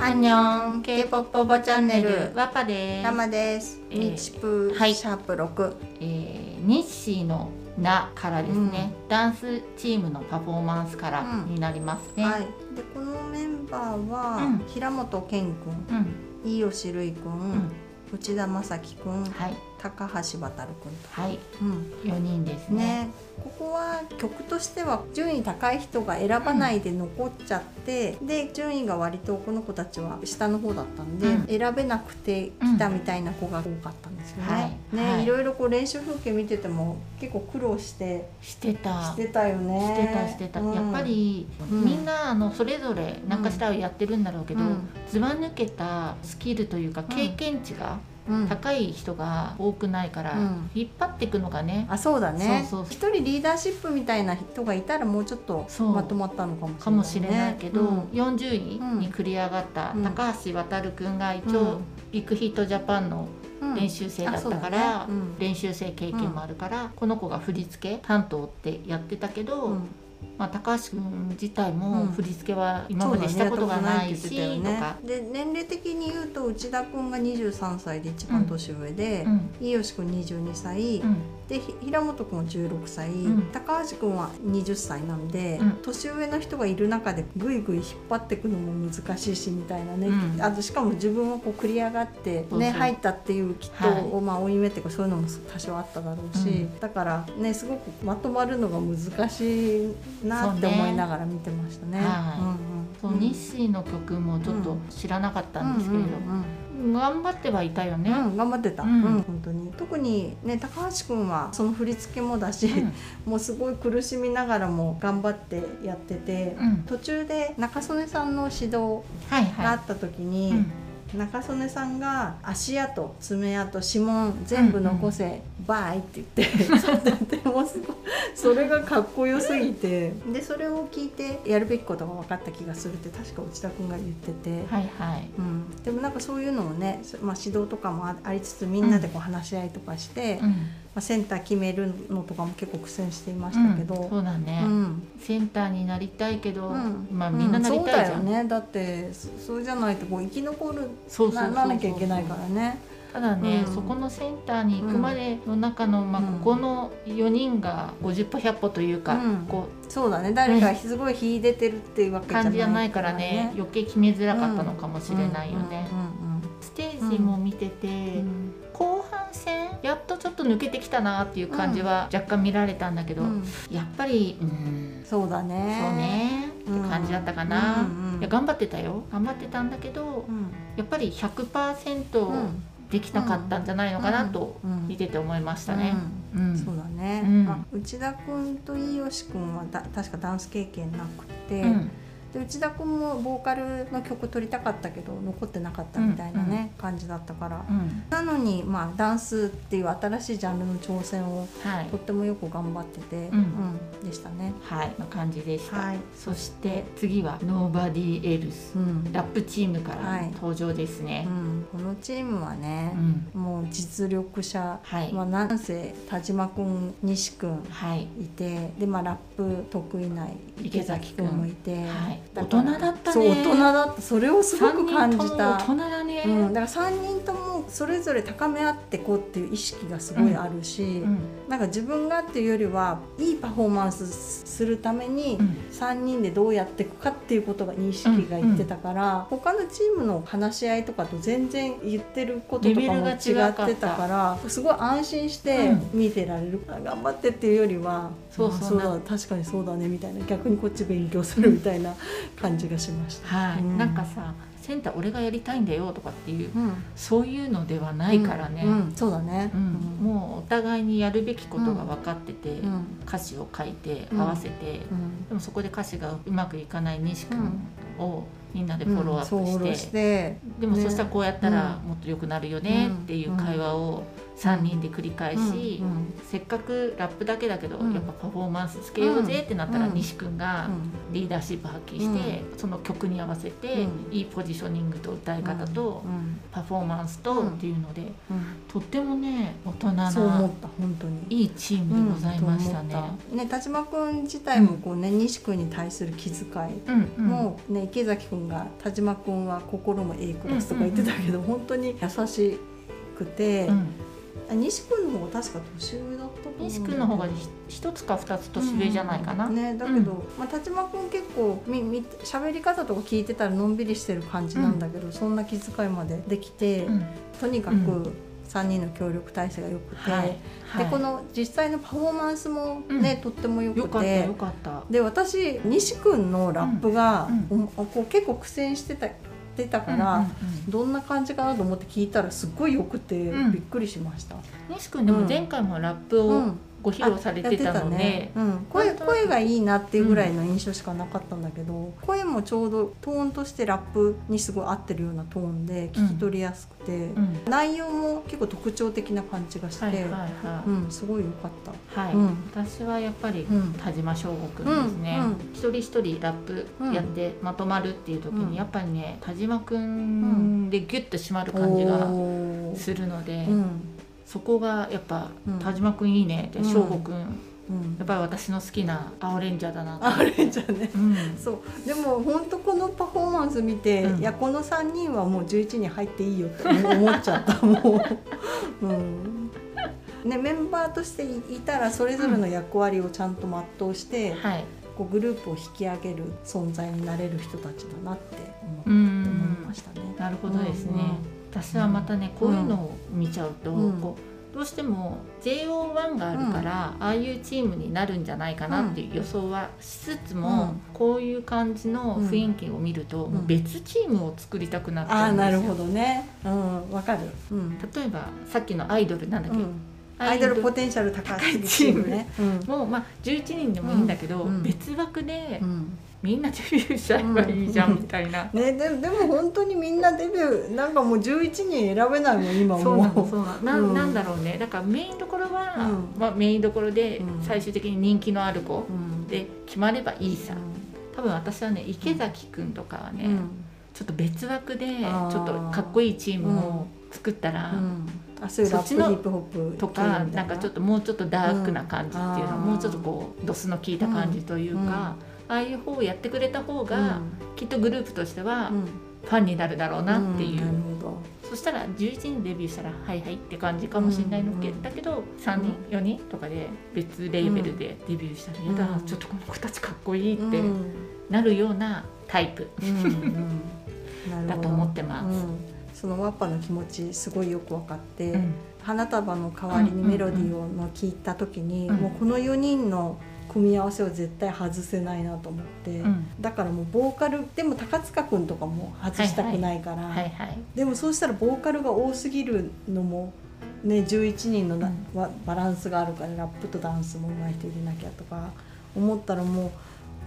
アンニョン K-POP おばチャンネルワパですラマです。えー日プはいシャープ六。えー、日誌の名からですね、ダンスチームのパフォーマンスからうん。になりますね、はい。でこのメンバーは、うん。平本健くん、うん。飯吉るいくん、うん。内田正樹くん、はい高橋渡くんと。はい。うん。4人ですね。ね、ここは曲としては順位高い人が選ばないで残っちゃって、で順位が割とこの子たちは下の方だったんで、うん。選べなくて来たみたいな子が多かったんですよね。はい。ね、はい。いろいろこう練習風景見てても結構苦労して。してた。してたよね。してたしてた、うん。やっぱり、うん。みんなあのそれぞれ何かしらをやってるんだろうけど、うん。ずば抜けたスキルというかうん。経験値がうん高い人が多くないから、うん。引っ張っていくのがね。あそうだね。そうそう一人リーダーシップみたいな人がいたらもうちょっとまとまったのかもしれない、ね、けど、うん。40位に繰り上がったうん。高橋渉君が一応、うん。ビッグヒットジャパンのうん。練習生だったかあら、そうだね。うん。練習生経験もあるから、この子が振り付け担当ってやってたけど、うんまあ、高橋君自体もうん。振り付けは今までしたことがないし、そうだね。とか。た。よねで年齢的に言うと内田君が23歳で一番年上で、うん。飯吉君22歳、うんでひ平本君は16歳、うん。高橋君は20歳なんで、うん。年上の人がいる中でぐいぐい引っ張っていくのも難しいしみたいなね、うん。あとしかも自分はこう繰り上がって、ね、入ったっていうきっと、はい。まあ負い目っていうかそういうのも多少あっただろうし、うん。だからねすごくまとまるのが難しいなって思いながら見てましたね。はいそう日誌の曲もちょっと知らなかったんですけれど、頑張ってはいたよね。うん、頑張ってた、ううん。ん本当に。特にね高橋君はその振り付けもだし、うん。もうすごい苦しみながらも頑張ってやってて、うん。途中で中曽根さんの指導はいはがあった時い。に、うん中曽根さんが足跡爪痕指紋全部残せ、バイって言ってそれがかっこよすぎて。でそれを聞いてやるべきことが分かった気がするって確か内田君が言ってて。はいはい。うん、でもなんかそういうのをね、まあ、指導とかもあありつつみんなでこう話し合いとかして、まうん。あ、センター決めるのとかも結構苦戦していましたけど、うん。そうだね、うん。センターになりたいけど、うん。まあみんななりたいじゃん、うん。そうだよね。だってそそうじゃないとこう生き残るそうそうそうそう。なならなきゃいけないからね。ただね、うん。そこのセンターに行くまでの中の、まあ、うん。ここの4人が50歩100歩というか、うん。こそうだね。誰かすごい秀でてるっていうわうけじゃない感じじゃないからね余計決めづらかったのかもしれないよね、ステージも見てて、うん？やっとちょっと抜けてきたなっていう感じは若干見られたんだけど、うん。うんやっぱりうん。そうだね。そうねって感じだったかな、うんうんいや頑張ってたよ。頑張ってたんだけどうん。やっぱり100%うん。できなかったんじゃないのかなとうん。見てて思いましたね。そうだね、うん。まあ、内田君と飯吉君はだ確かダンス経験なくて、うんで内田君もボーカルの曲取りたかったけど残ってなかったみたいなね、感じだったから、うん。なのに、まあ、ダンスっていう新しいジャンルの挑戦をはい。とってもよく頑張ってて、うん。でしたね。はいな感じでした、はい。そして次は Nobody Else うん。ラップチームからはい。登場ですうね、ん、このチームはねう、ん。もう実力者、はい、まあ、なんせ田島君西君はい。いてで、まあ、ラップ得意な池崎君もいて、はい。大人だったね。そう大人だった。それをすごく感じた。大人だね、うん、だから3人ともそれぞれ高め合ってこうっていう意識がすごいあるし、うん。なんか自分がっていうよりはいいパフォーマンスするためにうん。3人でどうやっていくかっていうことが認識がいってたから、他のチームの話し合いとかと全然言ってることとかも違ってたからすごい安心して見てられる。から、頑張ってっていうよりはそうそう。あだ確かにそうだねみたいな。逆にこっち勉強するみたいな感じがしました。はい、うん。なんかさセンター俺がやりたいんだよとかっていううん。そういうのではないからね、うんうんそうだね、うん。もうお互いにやるべきことが分かってて、うん。歌詞を書いてうん。合わせて、うん。でもそこで歌詞がうまくいかない西君をみんなでフォローアップして,、して。でもねそしたらこうやったらうん。もっと良くなるよねっていう会話を3人で繰り返し、うんせっかくラップだけだけど、うん。やっぱパフォーマンスつけようぜってなったら、うん。西君がリーダーシップ発揮して、その曲に合わせて、うん。いいポジショニングと歌い方と、うん。パフォーマンスとっていうので、うん。とってもね大人そう思なった本当に。いいチームでございましたね。ね田島君自体もこうね、西君に対する気遣いもうね池崎君が田島君は心も A クラスとか言ってたけど、本当に優しくて、西君の方が確か年上だったと思う西君の方がひ一つか二つ年上じゃないかな。うん。ねだけど、まあ、田島君結構みみ喋り方とか聞いてたらのんびりしてる感じなんだけど、そんな気遣いまでできて、うん。とにかうく3人の協力体制が良くて、はい。はい。でこの実際のパフォーマンスもね、とっても良くよかったてよかった。で私西君のラップが、うん。おこう結構苦戦してたてたから、どんな感じかなと思って聞いたらすっごい良くて、うん。びっくりしました。西君でも前回もラップをうんご披露されてたので、ね。うん、声声がいいなっていうぐらいの印象しかなかったんだけど、声もちょうどトーンとしてラップにすごい合ってるようなトーンで聞き取りやすくて、うん。内容も結構特徴的な感じがして、はいはいはうん、すごい良かった。い、はい。うん。私はやっぱりうん。田島翔吾くんですね、うん。うん。一人一人ラップやってまとまるっていう時うん。にやっぱりね田島くんでギュッと締まる感じがするので、うんそこがやっぱうん。田島くんいいねってうん。翔吾くん。やうんっぱり私の好きな青レンジャーだな。とあれじゃね。うん。そう。でも本当このパフォーマンス見て、うん。いやこの3人はもう11に入っていいよって思っちゃったもう、うん。ね、メンバーとしていいたらそれぞれの役割をちゃんと全うして、はい。こうグループを引き上げる存在になれる人たちだなって思,、う思いんましたね。なるほどですね、うんうん私はまたねこういうのを見ちゃうと、うん。こうどうしても JO1 があるから、ああいうチームになるんじゃないかなっていう予想はしつつも、うん。こういう感じの雰囲気を見ると、ん。もう別チームを作りたくなっちああゃうんですよ。なるほどね。うんわかる。うん。例えばさっきのアイドルなんだっけ、うん。アイドルポテンシャル高いチームね。うん。もうまあ11人でもいいんだけど、うん。別枠でうんみんなデビューしちゃえばいいじゃんみたいな、ね、ででも本当にみんなデビューなんかもう11人選べないもん今も。そうなのそうなの。な,、うん。ん、なんだろうね。だからメインどころは、うん。まあ、メインどころでうん。最終的に人気のある子うん。で決まればいいさ。多分私はね池崎くんとかはね、うん。ちょっと別枠でちょっとかっこいいチームを作ったら、うん。あそういうラヒップホップとかな。んかちょっともうちょっとダークな感じっていうの、うん。もうちょっとこうドスの効いた感じというか、うんああいう方をやってくれた方が、きっとグループとしてはうん。ファンになるだろうなっていう、そしたら11人デビューしたらはいはいって感じかもしれないのけ、うん。だけど3人4人とかで別レーベルでデビューしたら、うん。やだちょっとこの子たちかっこいいってうん。なるようなタイプ だと思ってます。うん。そのワッパの気持ちすごいよく分かって、うん。花束の代わりにメロディーをの聞いた時に、うん。もうこの4人の組み合わせを絶対外せないなと思って、うん。だからもうボーカルでも高塚君とかも外したくないから、はいはいでもそうしたらボーカルが多すぎるのもね11人のな、うんわバランスがあるからラップとダンスも上手い人入れなきゃとか思ったらもう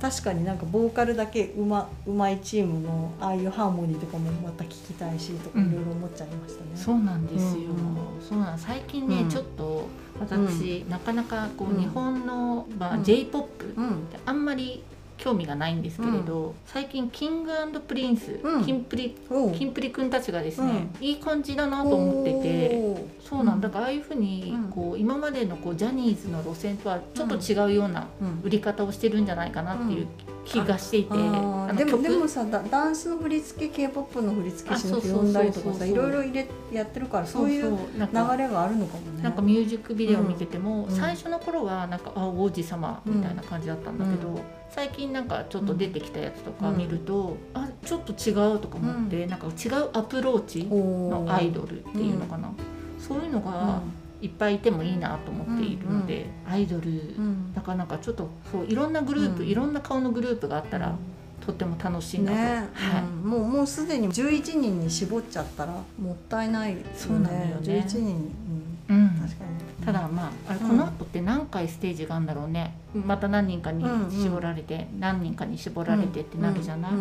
確かになんかボーカルだけうまうまいチームのああいうハーモニーとかもまた聞きたいしとかいうんろいろ思っちゃいましたね。そうなんですよ、うん。そうなん最近ね、うん。ちょっと私、なかなかこう日本の、まあうん。J p o p うん。ってあんまり興味がないんですけれど、最近キングプリンス、うん。キンプリキンプリくんたちがですね、いい感じだなと思っててそうなんだ。からああいうふうにうん。こう今までのこうジャニーズの路線とはちょっと違うようなうん。売り方をしてるんじゃないかなっていう気がしていて、でもでもさダダンスの振り付け k p o p の振り付け師の呼んだりとかさいろいろ入れやってるからそういう流れがあるのかもね。なんかミュージックビデオ見てても、うん。最初の頃はなんかあ王子様みたいな感じだったんだけど、うん。最近なんかちょっと出てきたやつとか見ると、あちょっと違うとか思って、なんか違うアプローチのアイドルっていうのかな、そういうのがいっぱいいてもいいなと思っているので、アイドル、うん。なかなかちょっとそういろんなグループ、うん。いろんな顔のグループがあったら、とっても楽しいなと、ね、はい。うん。もうもうすでに11人に絞っちゃったらもったいないよね。そうなのよね。11人、うん。うん、確かに。ただまああれこの後って何回ステージがあるんだろうね。また何人かに絞られて、何人かに絞られてってなるじゃない、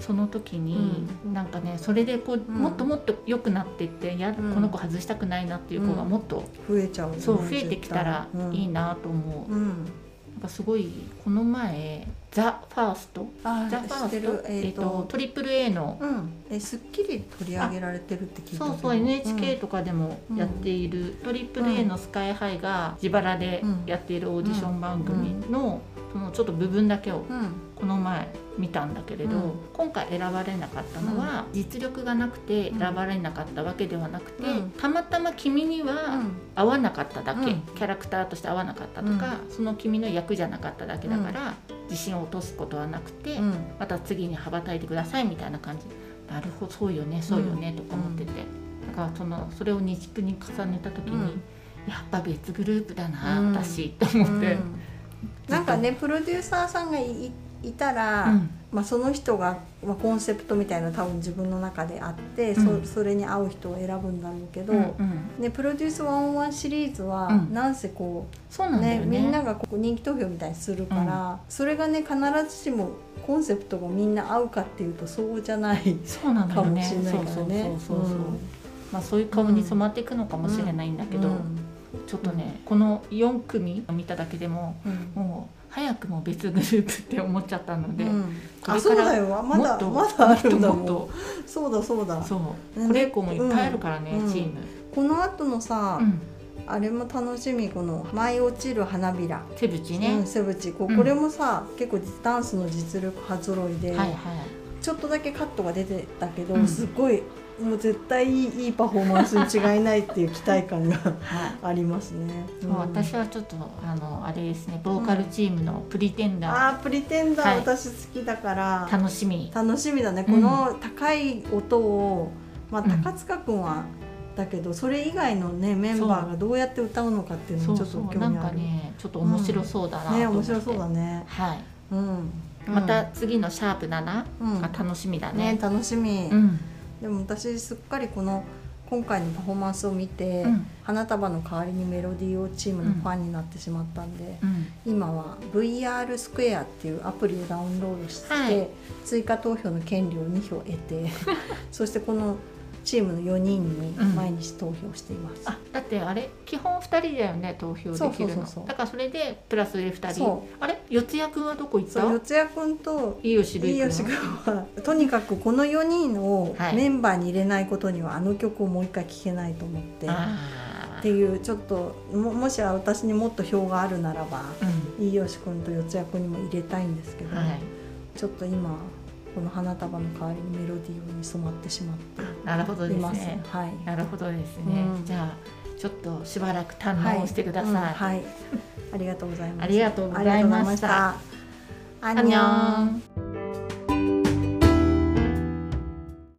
その時に、なんかねそれでこう、もっともっと良くなっていってや、この子外したくないなっていう子がもっと、増えちゃう、そう増えてきたらいいなと思う。なんかすごいこの前ザ・ファースト？ザ・ファースト、えーと、トリプル A の、うん、えすっきり取り上げられてるって聞いたそうそう NHK とかでもやっている、うん、トリプル A のスカイハイが自腹でやっているオーディション番組の、そのちょっと部分だけをこの前見たんだけれど、うん、今回選ばれなかったのは、実力がなくて選ばれなかったわけではなくて、うん、たまたま君には合わなかっただけ、キャラクターとして合わなかったとか、その君の役じゃなかっただけだから、自信を落とすことはなくて、また次に羽ばたいてくださいみたいな感じ。なるほどそうよねそうよね、とか思ってて。だからそのそれを日プに重ねた時に、やっぱ別グループだな、私と思って。なんかねプロデューサーさんがいいたら、うん、まあ、その人が、まあ、コンセプトみたいな多分自分の中であって、うん、そそれに合う人を選ぶんだろうけど、うんうん、ね、プロデュース101シリーズは、なんせこう、ね、ね、みんながここ人気投票みたいにするから、それがね必ずしもコンセプトがみんな合うかっていうとそうじゃないそうなんだよね。かもしれないからね。まあ、そういう顔に染まっていくのかもしれないんだけど、ちょっとねこの4組見ただけでも、もう早くも別グループって思っちゃったので、うん、これからまだまだあるんだ。もんそうだそうだ。そう。これ以降もいっぱいあるからね、うん、チーム。この後のさ、うん、あれも楽しみ。この「舞い落ちる花びら」セブチね、うん、セブチ。ここれもさ、結構ダンスの実力派揃いで、はいはい、ちょっとだけカットが出てたけど、すごいもう絶対いいパフォーマンスに違いないっていう期待感がありますね。うん、私はちょっとあのあれですねボーカルチームのプリテンダー、うん、ああプリテンダー、はい、私好きだから。楽しみ。楽しみだね。この高い音を、まあ高塚君は、だけどそれ以外のねメンバーがどうやって歌うのかっていうのもちょっと興味ある。なんかねちょっと面白そうだなね面白そうだね。はい。うん。また次のシャープ7が楽しみだね。ね楽しみ。うんでも私すっかりこの今回のパフォーマンスを見て、うん、花束の代わりにメロディーをチームのファンになってしまったんで、うん、今は VR スクエアっていうアプリをダウンロードして、はい、追加投票の権利を2票得て そしてこのチームの4人に毎日投票しています、うん、あだってあれ基本2人だよね投票できるの。だからそれでプラスで2人。あれ？四谷君はどこ行った？四谷君と飯吉君。は。とにかくこの4人をメンバーに入れないことにはあの曲をもう一回聴けないと思って。っていうちょっとももし私にもっと票があるならば、うん、飯吉君と四谷君にも入れたいんですけど、はい、ちょっと今この花束の代わりにメロディーに染まってしまってなるほどですね。はい、なるほどですね。うん、じゃあちょっとしばらく堪能してください。はい、うんはい、ありがとうございます。ありがとうございました。アンニョン。